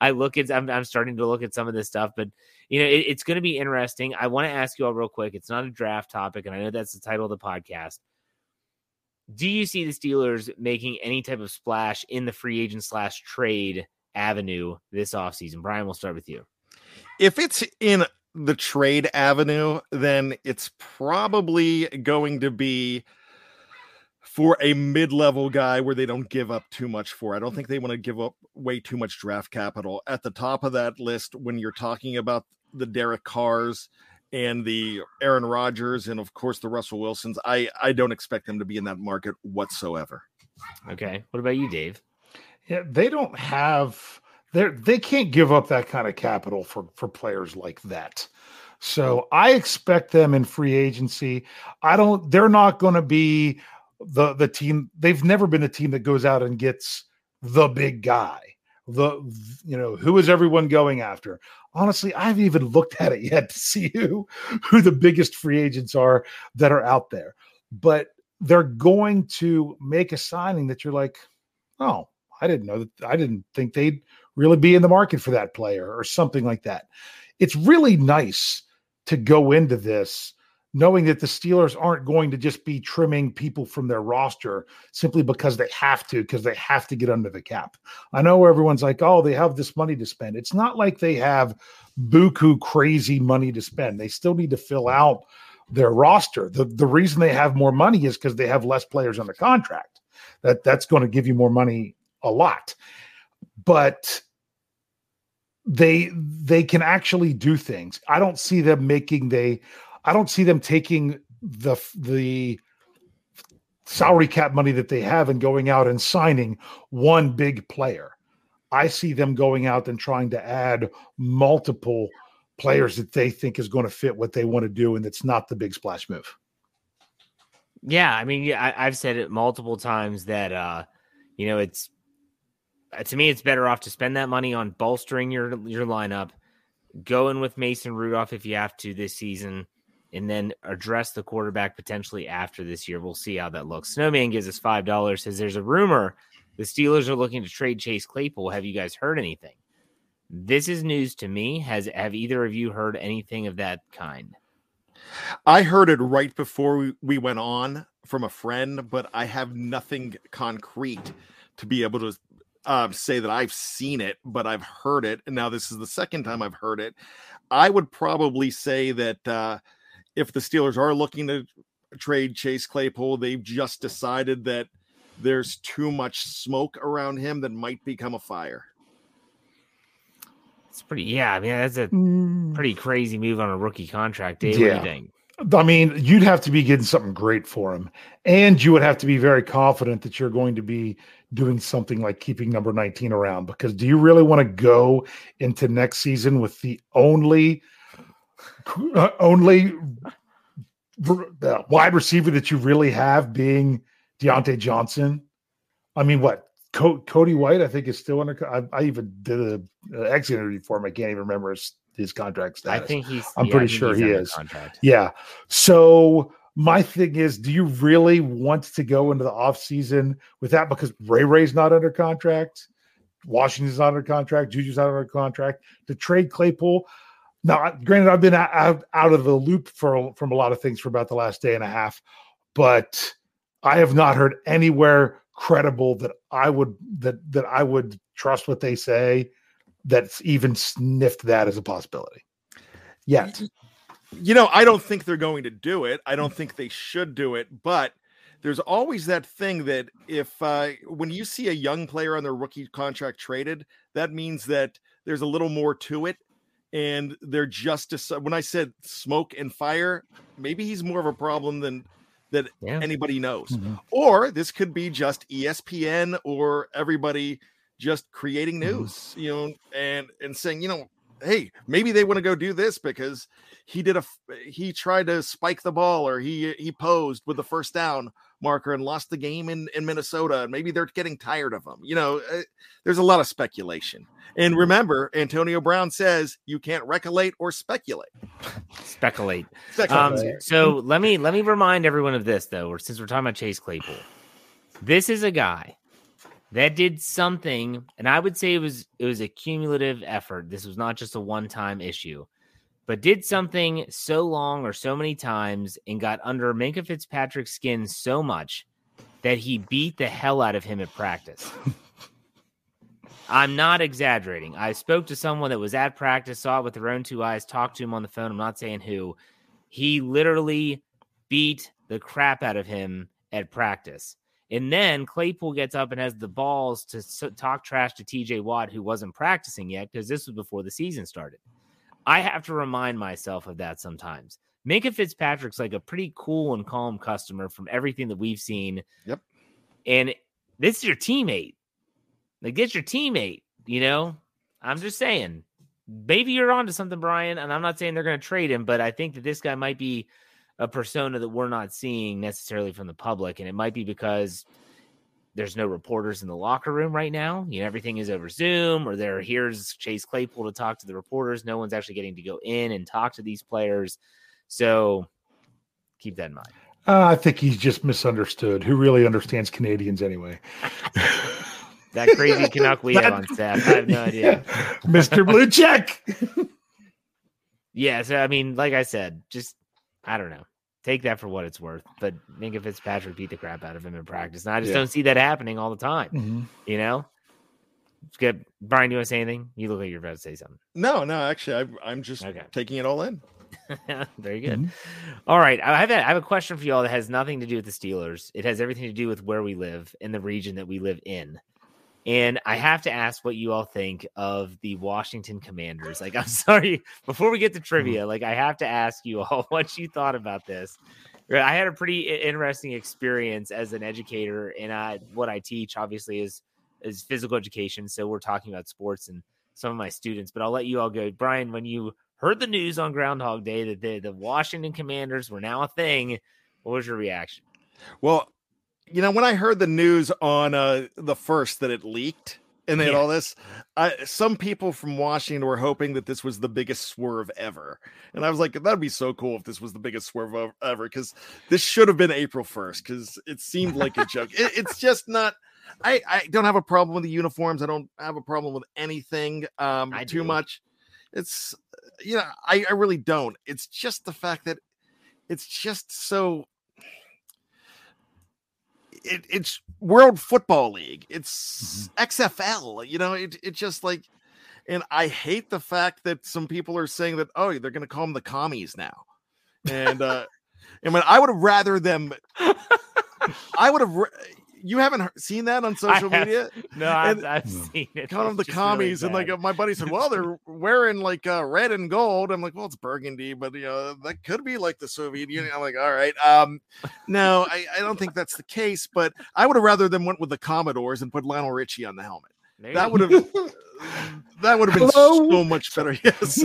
I look at I'm, I'm starting to look at some of this stuff. But you know, it, it's going to be interesting. I want to ask you all real quick. It's not a draft topic, and I know that's the title of the podcast. Do you see the Steelers making any type of splash in the free agent slash trade avenue this offseason? Brian, we'll start with you. If it's in the trade avenue, then it's probably going to be for a mid-level guy where they don't give up too much for. I don't think they want to give up way too much draft capital. At the top of that list, when you're talking about the Derek Carrs and the Aaron Rodgers and of course the Russell Wilsons, I I don't expect them to be in that market whatsoever. Okay. What about you, Dave? Yeah, they don't have they they can't give up that kind of capital for for players like that. So I expect them in free agency. I don't they're not going to be the the team they've never been a team that goes out and gets the big guy the you know who is everyone going after? Honestly i haven't even looked at it yet to see who who the biggest free agents are that are out there. But they're going to make a signing that you're like oh i didn't know that i didn't think they'd really be in the market for that player or something like that. It's really nice to go into this knowing that the Steelers aren't going to just be trimming people from their roster simply because they have to, because they have to get under the cap. I know everyone's like, oh, they have this money to spend. It's not like they have buku crazy money to spend. They still need to fill out their roster. The the reason they have more money is because they have less players on the contract. That that's going to give you more money a lot. But they they can actually do things. I don't see them making they I don't see them taking the the salary cap money that they have and going out and signing one big player. I see them going out and trying to add multiple players that they think is going to fit what they want to do, and it's not the big splash move. Yeah, I mean, yeah, I, have said it multiple times that uh, you know it's uh, to me it's better off to spend that money on bolstering your your lineup, going with Mason Rudolph if you have to this season and then address the quarterback potentially after this year. We'll see how that looks. Snowman gives us five dollars. Says there's a rumor the Steelers are looking to trade Chase Claypool. Have you guys heard anything? This is news to me. Has have either of you heard anything of that kind? I heard it right before we, we went on from a friend, but I have nothing concrete to be able to uh, say that I've seen it, but I've heard it. And now this is the second time I've heard it. I would probably say that uh, if the Steelers are looking to trade Chase Claypool, they've just decided that there's too much smoke around him that might become a fire. It's pretty, yeah. I mean, that's a mm. pretty crazy move on a rookie contract. Dave, yeah. I mean, you'd have to be getting something great for him, and you would have to be very confident that you're going to be doing something like keeping number 19 around. Because do you really want to go into next season with the only uh, only the wide receiver that you really have being Diontae Johnson. I mean, what Co- Cody White? I think is still under. I, I even did a, a exit interview for him. I can't even remember his, his contract status. I think he's. I'm yeah, pretty sure he is. Contract. Yeah. So my thing is, do you really want to go into the off season with that? Because Ray Ray's not under contract. Washington's not under contract. Juju's not under contract. To trade Claypool, now, granted, I've been out, out of the loop for from a lot of things for about the last day and a half, but I have not heard anywhere credible that I would that that I would trust what they say that's even sniffed that as a possibility yet. You know, I don't think they're going to do it. I don't think they should do it, but there's always that thing that if uh, when you see a young player on their rookie contract traded, that means that there's a little more to it and they're just when I said smoke and fire, maybe he's more of a problem than that yeah. anybody knows. Mm-hmm. Or this could be just ESPN or everybody just creating mm-hmm. news, mm-hmm. you know, and and saying, you know, hey, maybe they want to go do this because he did a he tried to spike the ball or he he posed with the first down marker and lost the game in in Minnesota and maybe they're getting tired of him. You know, uh, there's a lot of speculation. And remember, Antonio Brown says you can't recollate or speculate. Speculate. speculate. Um, so let me let me remind everyone of this though, since we're talking about Chase Claypool. This is a guy that did something, and I would say it was it was a cumulative effort. This was not just a one time issue, but did something so long or so many times and got under Minkah Fitzpatrick's skin so much that he beat the hell out of him at practice. I'm not exaggerating. I spoke to someone that was at practice, saw it with their own two eyes, talked to him on the phone. I'm not saying who. He literally beat the crap out of him at practice. And then Claypool gets up and has the balls to talk trash to TJ Watt, who wasn't practicing yet because this was before the season started. I have to remind myself of that sometimes. Minkah Fitzpatrick's like a pretty cool and calm customer from everything that we've seen. Yep. And this is your teammate. Like, get your teammate, you know? I'm just saying. Maybe you're onto something, Brian. And I'm not saying they're going to trade him, but I think that this guy might be a persona that we're not seeing necessarily from the public. And it might be because there's no reporters in the locker room right now. You know, everything is over Zoom, or there here's Chase Claypool to talk to the reporters. No one's actually getting to go in and talk to these players. So keep that in mind. Uh, I think he's just misunderstood. Who really understands Canadians anyway? that crazy Canuck we that, have on staff. I have no idea. Mr. Blue Check. yeah, so I mean, like I said, just I don't know. Take that for what it's worth. But Minkah Fitzpatrick beat the crap out of him in practice. And I just yeah. don't see that happening all the time. Mm-hmm. You know? it's Good. Brian, do you want to say anything? You look like you're about to say something. No, no, actually, I, am just okay. taking it all in. Very good. Mm-hmm. All right. I have, a, I have a question for y'all that has nothing to do with the Steelers. It has everything to do with where we live in the region that we live in. And I have to ask what you all think of the Washington Commanders. Like, I'm sorry, before we get to mm-hmm. trivia, like, I have to ask you all what you thought about this. I had a pretty interesting experience as an educator, and I, what I teach obviously is is physical education. So we're talking about sports and some of my students. But I'll let you all go, Brian. When you heard the news on Groundhog Day that the, the Washington Commanders were now a thing, what was your reaction? Well, you know, when I heard the news on uh, the first that it leaked and they yeah. had all this, I, some people from Washington were hoping that this was the biggest swerve ever. And I was like, that'd be so cool if this was the biggest swerve ever because this should have been April 1st because it seemed like a joke. It, it's just not. I, I don't have a problem with the uniforms. I don't have a problem with anything um, too much. It's, you know, I, I really don't. It's just the fact that it's just so it, it's World Football League. It's mm-hmm. XFL. You know, it it just like, and I hate the fact that some people are saying that oh they're going to call them the commies now, and uh, I mean I would have rather them. I would have you haven't seen that on social media? No, I've, I've, seen it. Kind of the commies, really and like my buddy said, "Well, they're wearing like uh, red and gold." I'm like, "Well, it's burgundy, but you know that could be like the Soviet Union." I'm like, "All right, um, no, I, I don't think that's the case." But I would have rather them went with the Commodores and put Lionel Richie on the helmet. That would have that would have been Hello? so much better. Yes.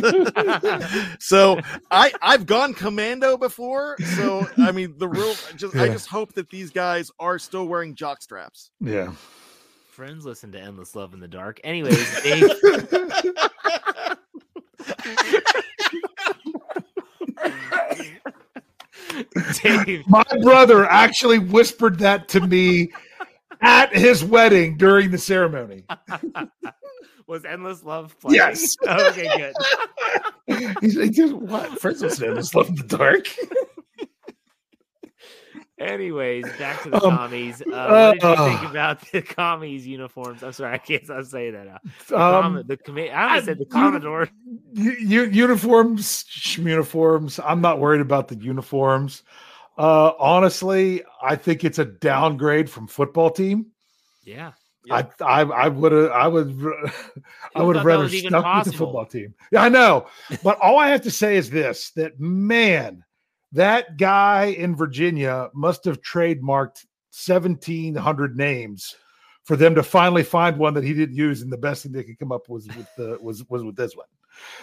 so I I've gone commando before. So I mean the real just yeah. I just hope that these guys are still wearing jock straps. Yeah. Friends listen to Endless Love in the Dark. Anyways, Dave. Dave. My brother actually whispered that to me at his wedding during the ceremony. Was Endless Love playing? Yes. Oh, okay, good. He's like, what? First of all, Endless Love in the Dark. Anyways, back to the um, commies. Uh, what did you uh, think about the commies uniforms? I'm sorry, I can't stop saying that. The, um, the com- I said the Commodore. U- uniforms, uniforms. I'm not worried about the uniforms. Uh, honestly, I think it's a downgrade from football team. Yeah. I I I would have I would I would have rather stuck possible. with the football team. Yeah, I know. but all I have to say is this that man, that guy in Virginia must have trademarked 1700 names for them to finally find one that he didn't use and the best thing they could come up with with the was was with this one.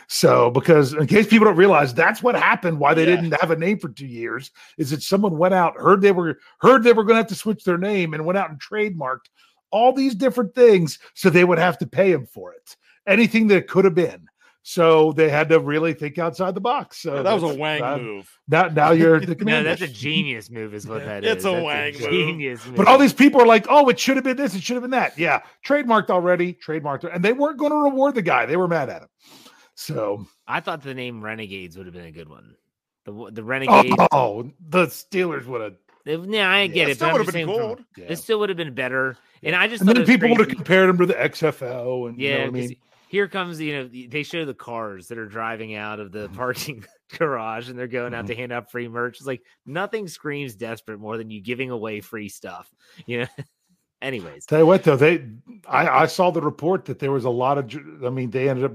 So, because in case people don't realize, that's what happened. Why they yeah. didn't have a name for two years is that someone went out, heard they were heard they were going to have to switch their name, and went out and trademarked all these different things so they would have to pay him for it. Anything that could have been. So they had to really think outside the box. So yeah, that was a wang uh, move. Now, now you're the commander. no, that's a genius move, is what that it's is. a that's wang a genius move. But all these people are like, "Oh, it should have been this. It should have been that." Yeah, trademarked already. Trademarked, and they weren't going to reward the guy. They were mad at him. So I thought the name Renegades would have been a good one. The the Renegades. Oh, the Steelers would have yeah, I get yeah, it. Still would have been gold. Yeah. It still would have been better. And I just and then people would have compared him to the XFL. And yeah, you know I mean? here comes you know they show the cars that are driving out of the mm-hmm. parking garage and they're going out mm-hmm. to hand out free merch. It's like nothing screams desperate more than you giving away free stuff. You know. Anyways, tell you what though, they I, I saw the report that there was a lot of. I mean, they ended up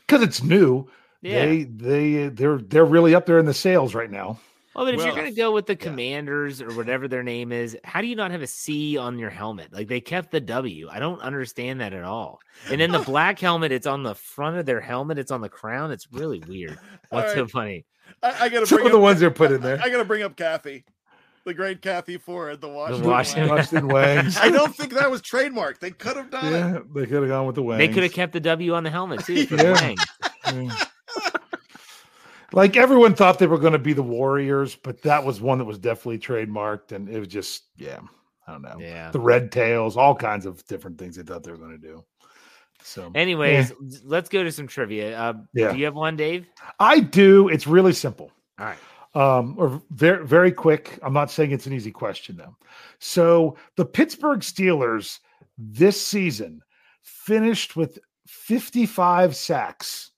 because it's new. Yeah. They they they're they're really up there in the sales right now. Well, but if well, you're going to go with the commanders or whatever their name is, how do you not have a C on your helmet? Like they kept the W. I don't understand that at all. And then the black helmet, it's on the front of their helmet. It's on the crown. It's really weird. What's right. so funny? I, I got to some of the ones they're put in there. I got to bring up Kathy, the great Kathy Ford, the Washington, the Washington, Washington Wangs. I don't think that was trademarked. They could have done yeah, it. They could have gone with the Wangs. They could have kept the W on the helmet too. For yeah. the like everyone thought they were going to be the Warriors, but that was one that was definitely trademarked, and it was just yeah, I don't know, yeah, the red tails, all kinds of different things they thought they were going to do. So, anyways, yeah. let's go to some trivia. Uh, yeah. Do you have one, Dave? I do. It's really simple. All right. Um, or very very quick. I'm not saying it's an easy question though. So the Pittsburgh Steelers this season finished with 55 sacks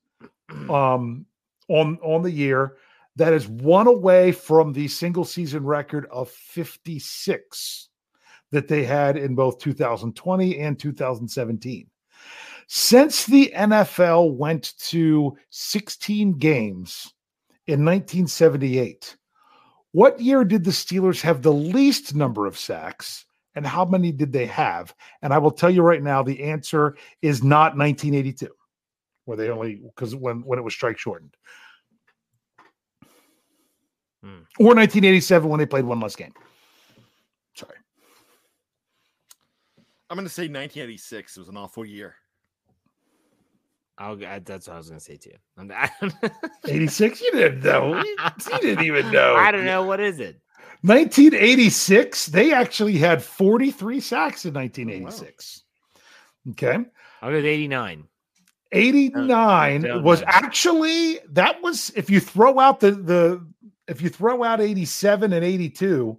um on on the year. That is one away from the single season record of 56 that they had in both 2020 and 2017. Since the NFL went to 16 games in 1978, what year did the Steelers have the least number of sacks and how many did they have? And I will tell you right now the answer is not 1982 where they only because when when it was strike shortened, hmm. or 1987 when they played one less game. Sorry, I'm going to say 1986 it was an awful year. I'll, that's what I was going to say too. 86? You didn't know. You, you didn't even know. I don't know. What is it? 1986. They actually had 43 sacks in 1986. Oh, wow. Okay. I'll go 89. 89 was actually that was if you throw out the the if you throw out 87 and 82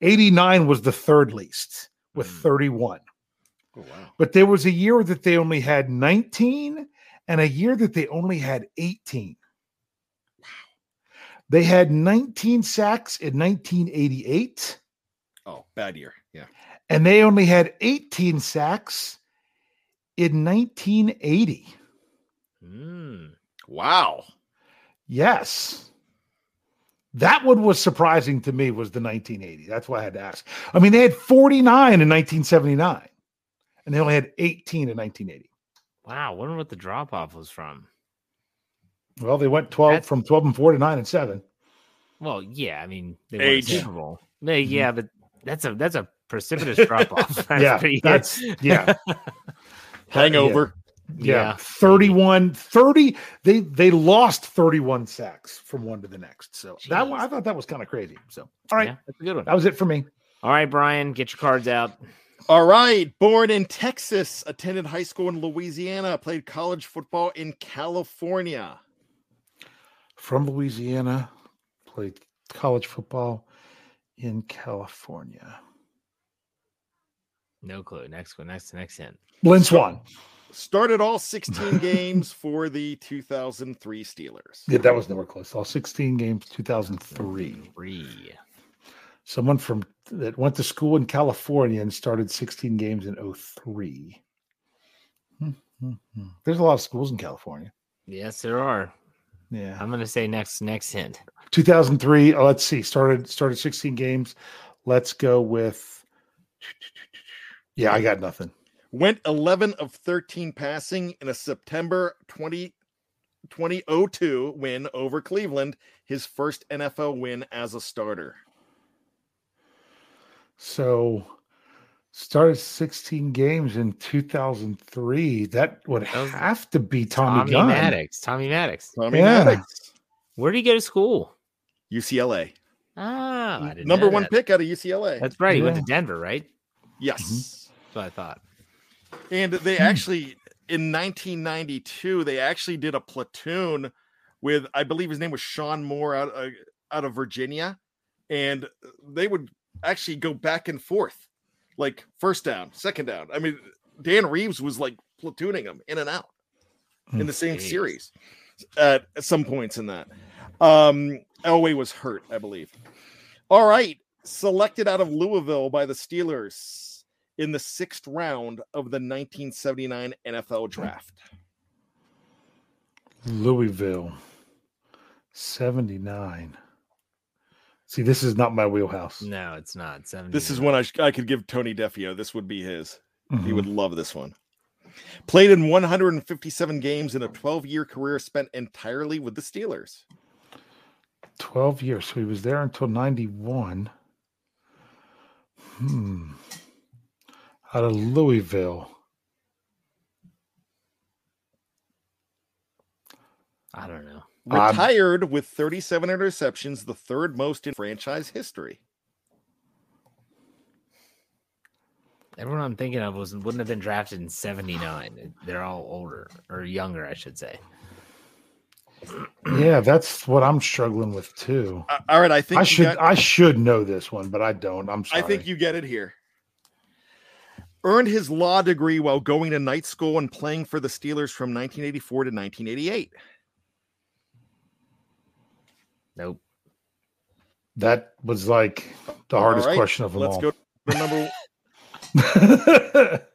89 was the third least with mm. 31 oh, wow. but there was a year that they only had 19 and a year that they only had 18 wow. they had 19 sacks in 1988 oh bad year yeah and they only had 18 sacks in 1980 Mm. Wow. Yes. That one was surprising to me was the 1980. That's why I had to ask. I mean, they had 49 in 1979 and they only had 18 in 1980. Wow. Wonder what the drop off was from. Well, they went 12 That's... from 12 and 4 to 9 and 7. Well, yeah. I mean, they Age. won Super Bowl. Mm-hmm. Yeah, but that's a that's a precipitous drop off. yeah, that's yeah. Hangover. Yeah, yeah, 31 30 they they lost 31 sacks from one to the next. So Jeez. that one I thought that was kind of crazy. So all right, yeah, that's a good one. That was it for me. All right, Brian, get your cards out. All right, born in Texas, attended high school in Louisiana, played college football in California. From Louisiana, played college football in California. No clue. Next one. Next. Next hint. Lynn Swann started all 16 games for the 2003 Steelers. Yeah, that was nowhere close. All 16 games, 2003. Three. Someone from that went to school in California and started 16 games in 03. Mm-hmm. There's a lot of schools in California. Yes, there are. Yeah. I'm gonna say next next hint. 2003. Oh, let's see. Started started 16 games. Let's go with. Yeah, I got nothing. Went 11 of 13 passing in a September 20, 2002 win over Cleveland, his first NFL win as a starter. So started 16 games in 2003. That would have to be Tommy, Tommy Maddox. Tommy Maddox. Tommy yeah. Maddox. Where did he go to school? UCLA. Ah, number one that. pick out of UCLA. That's right. He yeah. went to Denver, right? Yes. Mm-hmm. That's what I thought. And they hmm. actually, in 1992, they actually did a platoon with, I believe his name was Shawn Moore out, uh, out of Virginia. And they would actually go back and forth, like first down, second down. I mean, Dan Reeves was like platooning them in and out in the same Jeez. series at some points in that. Um, Elway was hurt, I believe. All right, selected out of Louisville by the Steelers in the sixth round of the 1979 NFL draft. Louisville, 79. See, this is not my wheelhouse. No, it's not. 70 this is one I, sh- I could give Tony Defeo. This would be his. Mm-hmm. He would love this one. Played in 157 games in a 12 year career spent entirely with the Steelers. 12 years. So he was there until 91. Hmm. Out of Louisville. I don't know. Retired um, with 37 interceptions, the third most in franchise history. Everyone I'm thinking of was wouldn't have been drafted in 79. They're all older or younger, I should say. Yeah, that's what I'm struggling with too. Uh, all right, I think I should got, I should know this one, but I don't. I'm sorry. I think you get it here. Earned his law degree while going to night school and playing for the Steelers from 1984 to 1988. Nope. That was like the hardest right, question of them let's all. go to number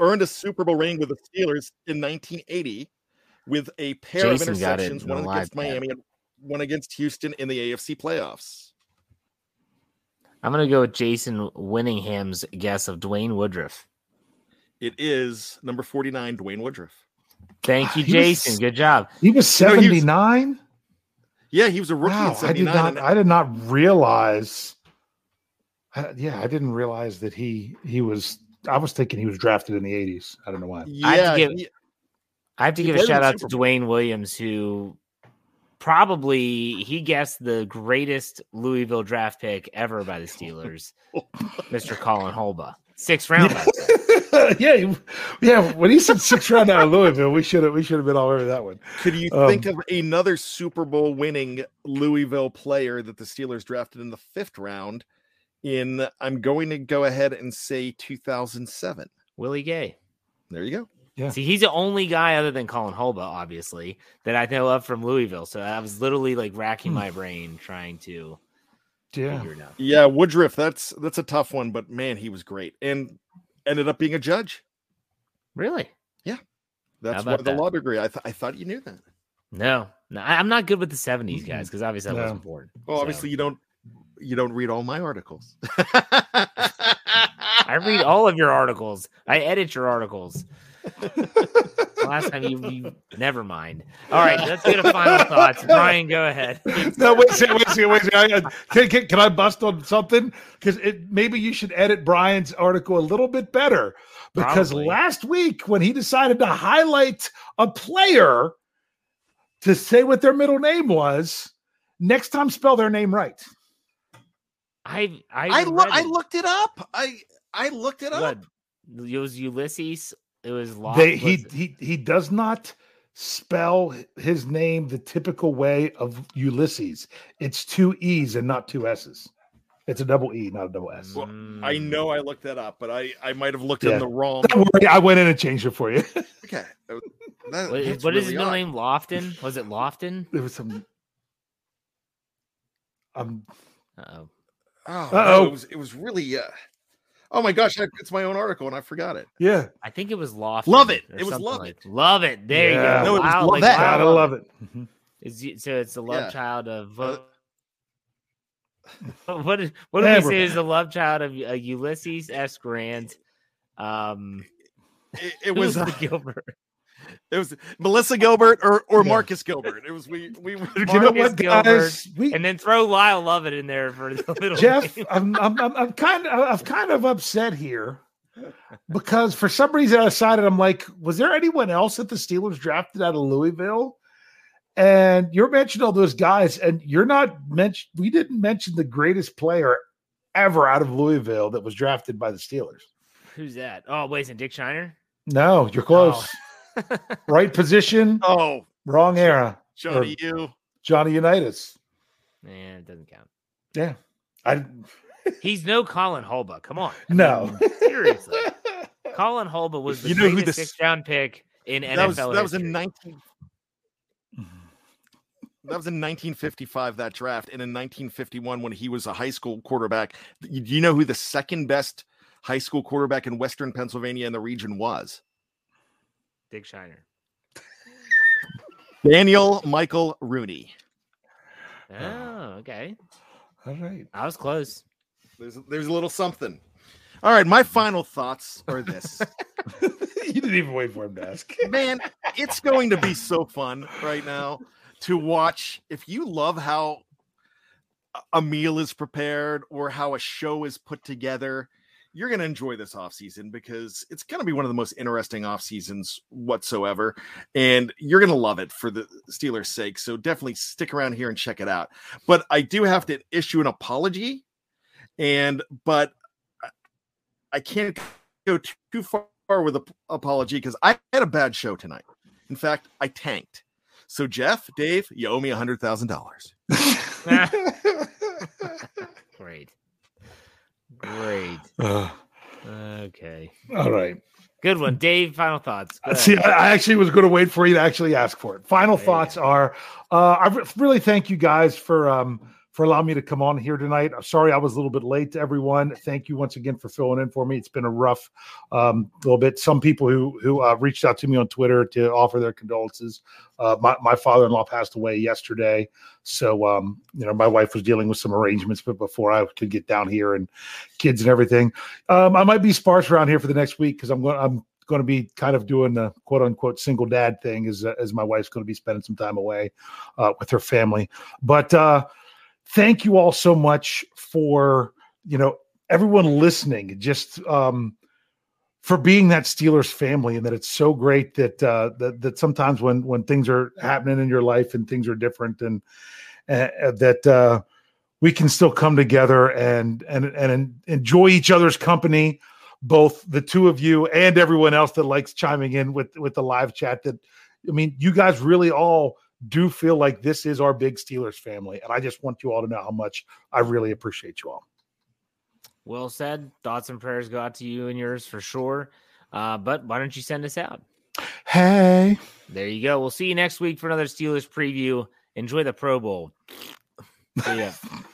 Earned a Super Bowl ring with the Steelers in 1980 with a pair Jason of interceptions, one against Miami and one against Houston in the AFC playoffs. I'm going to go with Jason Winningham's guess of Dwayne Woodruff. It is number 49, Dwayne Woodruff. Thank ah, you, Jason. Was, Good job. He was 79. yeah, he was a rookie. Wow, I did not. I did not realize. I, yeah, I didn't realize that he he was. I was thinking he was drafted in the 80s. I don't know why. Yeah, I have to give a shout out to Dwayne Williams, who probably he guessed the greatest Louisville draft pick ever by the Steelers, Mr. Colin Holba, sixth round. yeah, yeah. When he said sixth round out of Louisville, we should have we should have been all over that one. Could you um, think of another Super Bowl winning Louisville player that the Steelers drafted in the fifth round? In I'm going to go ahead and say 2007. Willie Gay. There you go. Yeah. See, he's the only guy other than Colin Holba, obviously, that I know of from Louisville. So I was literally like racking hmm. my brain trying to yeah. Yeah, Woodruff, that's that's a tough one, but man, he was great. And ended up being a judge. Really? Yeah. That's why the that? law degree. I, th- I thought you knew that. No, no, I'm not good with the 70s guys because obviously I no. wasn't born. Well, so. obviously you don't you don't read all my articles. I read all of your articles. I edit your articles. Last time you, you, never mind. All right, let's get a final thoughts. Brian, go ahead. no, wait, see, wait, see, wait. See. I, can, can, can I bust on something? Because maybe you should edit Brian's article a little bit better. Because Probably. last week, when he decided to highlight a player to say what their middle name was, next time spell their name right. I I I, lo- I looked it up. I I looked it up. It was Ulysses it was lost. They, he he he does not spell his name the typical way of Ulysses. It's two E's and not two S's. It's a double E, not a double S. Well, I know I looked that up, but I I might have looked yeah. in the wrong. Don't Worry, I went in and changed it for you. okay. That, what, is, what really is his middle name? Lofton? Was it Lofton? There was some. Um. oh Oh, no, it was it was really. Uh, oh my gosh, it's my own article and I forgot it. Yeah, I think it was Lofton. Love it. It was love like, it. Love it. There yeah. you go. No, it was wow, love like, that. Wow, Gotta love it. Mm-hmm. Is so it's the love Yeah. child of Uh, what do Yeah, we we're say is the love child of uh, Ulysses S. Grant? Um, It, it was the uh, Gilbert. It was Melissa Gilbert or or Yeah. Marcus Gilbert. It was we we were you know Marcus what, Gilbert, guys? We, and then throw Lyle Lovett in there for the middle. Jeff. I'm, I'm, I'm, I'm kind of, I'm kind of upset here because for some reason I decided I'm like, was there anyone else that the Steelers drafted out of Louisville? And you're mentioning all those guys, and you're not mentioned. We didn't mention the greatest player ever out of Louisville that was drafted by the Steelers. Who's that? Oh, wait, is it Dick Shiner? No, you're close. Oh. Right position, Oh, wrong era. Johnny, you. Johnny Unitas. Man, it doesn't count. Yeah, I He's no Colin Holba. Come on. I no. mean, seriously. Colin Holba was the You know who greatest sixth round pick in NFL That was that was in history. 19 That was in 1955 that draft and in 1951 when he was a high school quarterback. Do you know who the second best high school quarterback in Western Pennsylvania in the region was? Dick Shiner. Daniel Michael Rooney. Oh, okay. All right. I was close. There's there's a little something. All right, my final thoughts are this. you didn't even wait for him to ask. Man, it's going to be so fun right now to watch. If you love how a meal is prepared or how a show is put together, you're going to enjoy this off season because it's going to be one of the most interesting off seasons whatsoever. And you're going to love it for the Steelers' sake. So definitely stick around here and check it out. But I do have to issue an apology. And, but I- can't go too- too far with an apology because I had a bad show tonight. In fact, I tanked. So, Jeff, Dave, you owe me a hundred thousand dollars. Great. Great. Uh, Okay. all right. Good one. Dave, final thoughts. See. I actually was going to wait for you to actually ask for it. Final you thoughts are: uh, I really thank you guys for um, for allowing me to come on here tonight. I'm sorry I was a little bit late to everyone. Thank you once again for filling in for me. It's been a rough um, little bit. Some people who who uh, reached out to me on Twitter to offer their condolences. Uh, my my father in law passed away yesterday, so um, you know my wife was dealing with some arrangements, but before I could get down here and kids and everything, um, I might be sparse around here for the next week because I'm going. I'm going to be kind of doing the quote unquote single dad thing as as my wife's going to be spending some time away uh, with her family. But uh, thank you all so much for you know everyone listening. Just um, for being that Steelers family, and that it's so great that uh, that that sometimes when when things are happening in your life and things are different, and uh, that uh, we can still come together and and and enjoy each other's company both the two of you and everyone else that likes chiming in with with the live chat that i mean you guys really all do feel like this is our big steelers family and i just want you all to know how much i really appreciate you all Well said. Thoughts and prayers go out to you and yours for sure. Uh, but why don't you send us out? hey There you go. We'll see you next week for another Steelers preview. Enjoy the Pro Bowl. See ya.